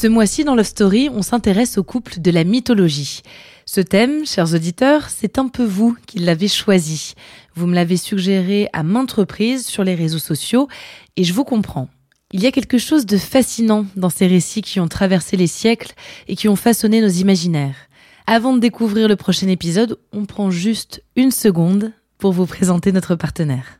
Ce mois-ci, dans Love Story, on s'intéresse au couple de la mythologie. Ce thème, chers auditeurs, c'est un peu vous qui l'avez choisi. Vous me l'avez suggéré à maintes reprises sur les réseaux sociaux et je vous comprends. Il y a quelque chose de fascinant dans ces récits qui ont traversé les siècles et qui ont façonné nos imaginaires. Avant de découvrir le prochain épisode, on prend juste une seconde pour vous présenter notre partenaire.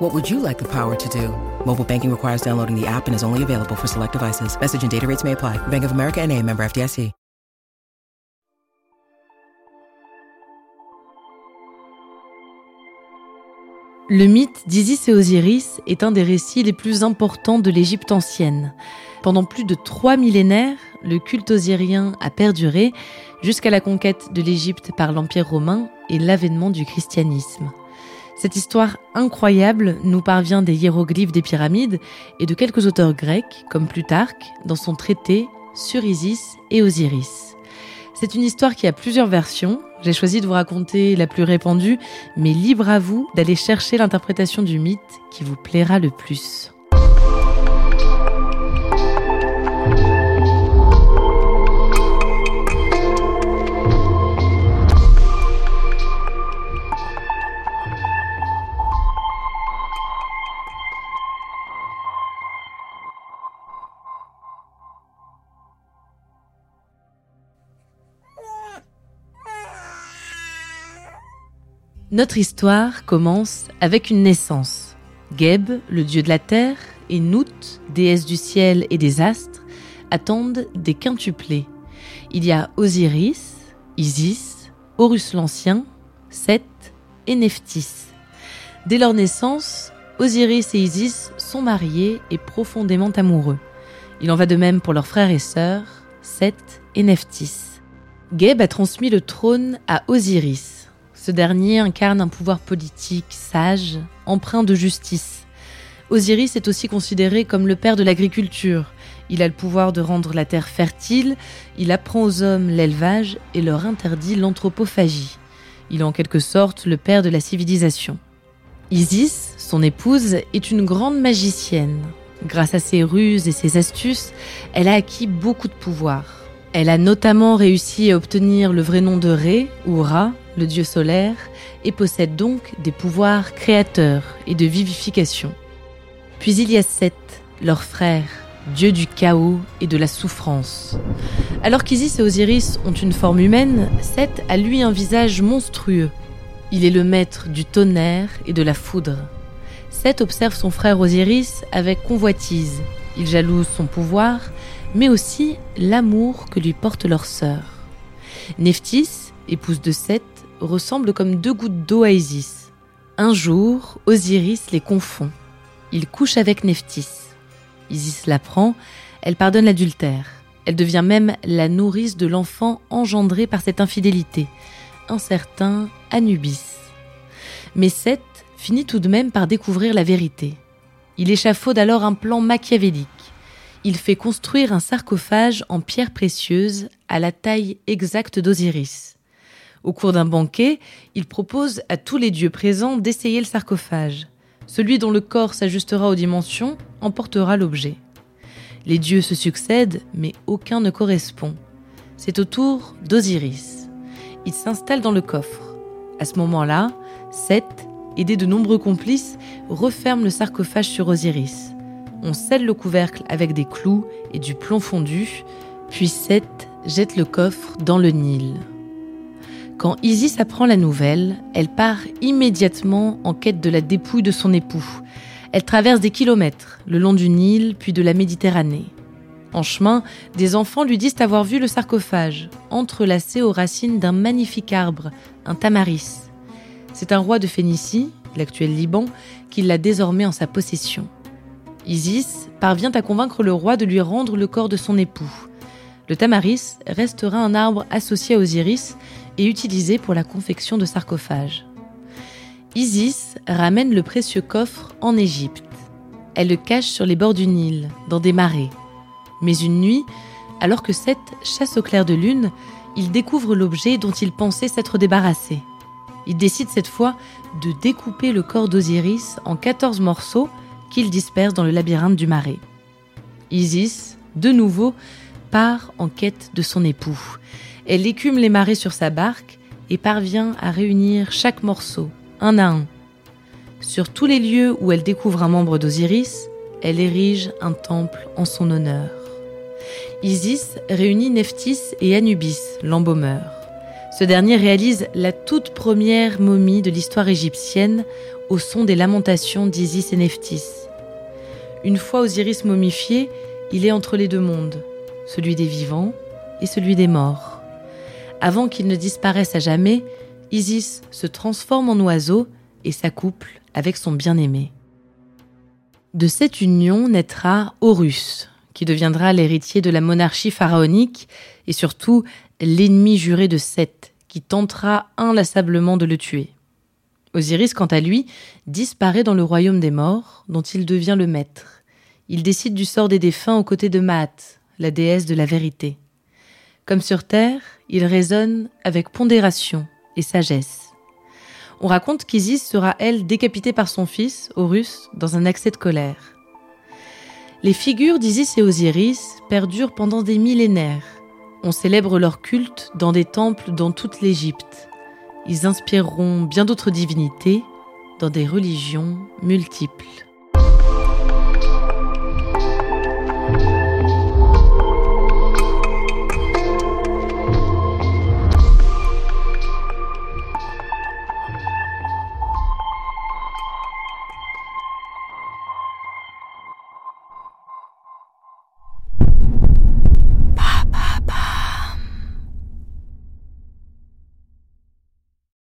What would you like the power to do? Mobile banking requires downloading the app and is only available for select devices. Message and data rates may apply. Bank of America and a member FDIC. Le mythe d'Isis et Osiris est un des récits les plus importants de l'Égypte ancienne. Pendant plus de trois millénaires, le culte osirien a perduré jusqu'à la conquête de l'Égypte par l'Empire romain et l'avènement du christianisme. Cette histoire incroyable nous parvient des hiéroglyphes des pyramides et de quelques auteurs grecs, comme Plutarque, dans son traité sur Isis et Osiris. C'est une histoire qui a plusieurs versions. J'ai choisi de vous raconter la plus répandue, mais libre à vous d'aller chercher l'interprétation du mythe qui vous plaira le plus. Notre histoire commence avec une naissance. Geb, le dieu de la terre, et Nout, déesse du ciel et des astres, attendent des quintuplés. Il y a Osiris, Isis, Horus l'Ancien, Seth et Nephthys. Dès leur naissance, Osiris et Isis sont mariés et profondément amoureux. Il en va de même pour leurs frères et sœurs, Seth et Nephthys. Geb a transmis le trône à Osiris. Ce dernier incarne un pouvoir politique sage, empreint de justice. Osiris est aussi considéré comme le père de l'agriculture. Il a le pouvoir de rendre la terre fertile, il apprend aux hommes l'élevage et leur interdit l'anthropophagie. Il est en quelque sorte le père de la civilisation. Isis, son épouse, est une grande magicienne. Grâce à ses ruses et ses astuces, elle a acquis beaucoup de pouvoir. Elle a notamment réussi à obtenir le vrai nom de Ré ou Ra, le dieu solaire, et possède donc des pouvoirs créateurs et de vivification. Puis il y a Seth, leur frère, dieu du chaos et de la souffrance. Alors qu'Isis et Osiris ont une forme humaine, Seth a lui un visage monstrueux. Il est le maître du tonnerre et de la foudre. Seth observe son frère Osiris avec convoitise. Il jalouse son pouvoir, mais aussi l'amour que lui porte leur sœur. Nephthys, épouse de Seth, ressemblent comme deux gouttes d'eau à Isis. Un jour, Osiris les confond. Il couche avec Nephthys. Isis l'apprend, elle pardonne l'adultère. Elle devient même la nourrice de l'enfant engendré par cette infidélité, un certain Anubis. Mais Seth finit tout de même par découvrir la vérité. Il échafaude alors un plan machiavélique. Il fait construire un sarcophage en pierre précieuse à la taille exacte d'Osiris. Au cours d'un banquet, il propose à tous les dieux présents d'essayer le sarcophage. Celui dont le corps s'ajustera aux dimensions emportera l'objet. Les dieux se succèdent, mais aucun ne correspond. C'est au tour d'Osiris. Il s'installe dans le coffre. À ce moment-là, Seth, aidé de nombreux complices, referme le sarcophage sur Osiris. On scelle le couvercle avec des clous et du plomb fondu, puis Seth jette le coffre dans le Nil. Quand Isis apprend la nouvelle, elle part immédiatement en quête de la dépouille de son époux. Elle traverse des kilomètres, le long du Nil, puis de la Méditerranée. En chemin, des enfants lui disent avoir vu le sarcophage, entrelacé aux racines d'un magnifique arbre, un tamaris. C'est un roi de Phénicie, l'actuel Liban, qui l'a désormais en sa possession. Isis parvient à convaincre le roi de lui rendre le corps de son époux. Le tamaris restera un arbre associé à Osiris et utilisé pour la confection de sarcophages. Isis ramène le précieux coffre en Égypte. Elle le cache sur les bords du Nil, dans des marais. Mais une nuit, alors que Seth chasse au clair de lune, il découvre l'objet dont il pensait s'être débarrassé. Il décide cette fois de découper le corps d'Osiris en 14 morceaux qu'il disperse dans le labyrinthe du marais. Isis, de nouveau, part en quête de son époux. Elle écume les marais sur sa barque et parvient à réunir chaque morceau, un à un. Sur tous les lieux où elle découvre un membre d'Osiris, elle érige un temple en son honneur. Isis réunit Nephthys et Anubis, l'embaumeur. Ce dernier réalise la toute première momie de l'histoire égyptienne au son des lamentations d'Isis et Nephthys. Une fois Osiris momifié, il est entre les deux mondes, celui des vivants et celui des morts. Avant qu'il ne disparaisse à jamais, Isis se transforme en oiseau et s'accouple avec son bien-aimé. De cette union naîtra Horus, qui deviendra l'héritier de la monarchie pharaonique et surtout l'ennemi juré de Seth, qui tentera inlassablement de le tuer. Osiris, quant à lui, disparaît dans le royaume des morts, dont il devient le maître. Il décide du sort des défunts aux côtés de Maat, la déesse de la vérité. Comme sur Terre, il raisonne avec pondération et sagesse. On raconte qu'Isis sera, elle, décapitée par son fils, Horus, dans un accès de colère. Les figures d'Isis et Osiris perdurent pendant des millénaires. On célèbre leur culte dans des temples dans toute l'Égypte. Ils inspireront bien d'autres divinités dans des religions multiples.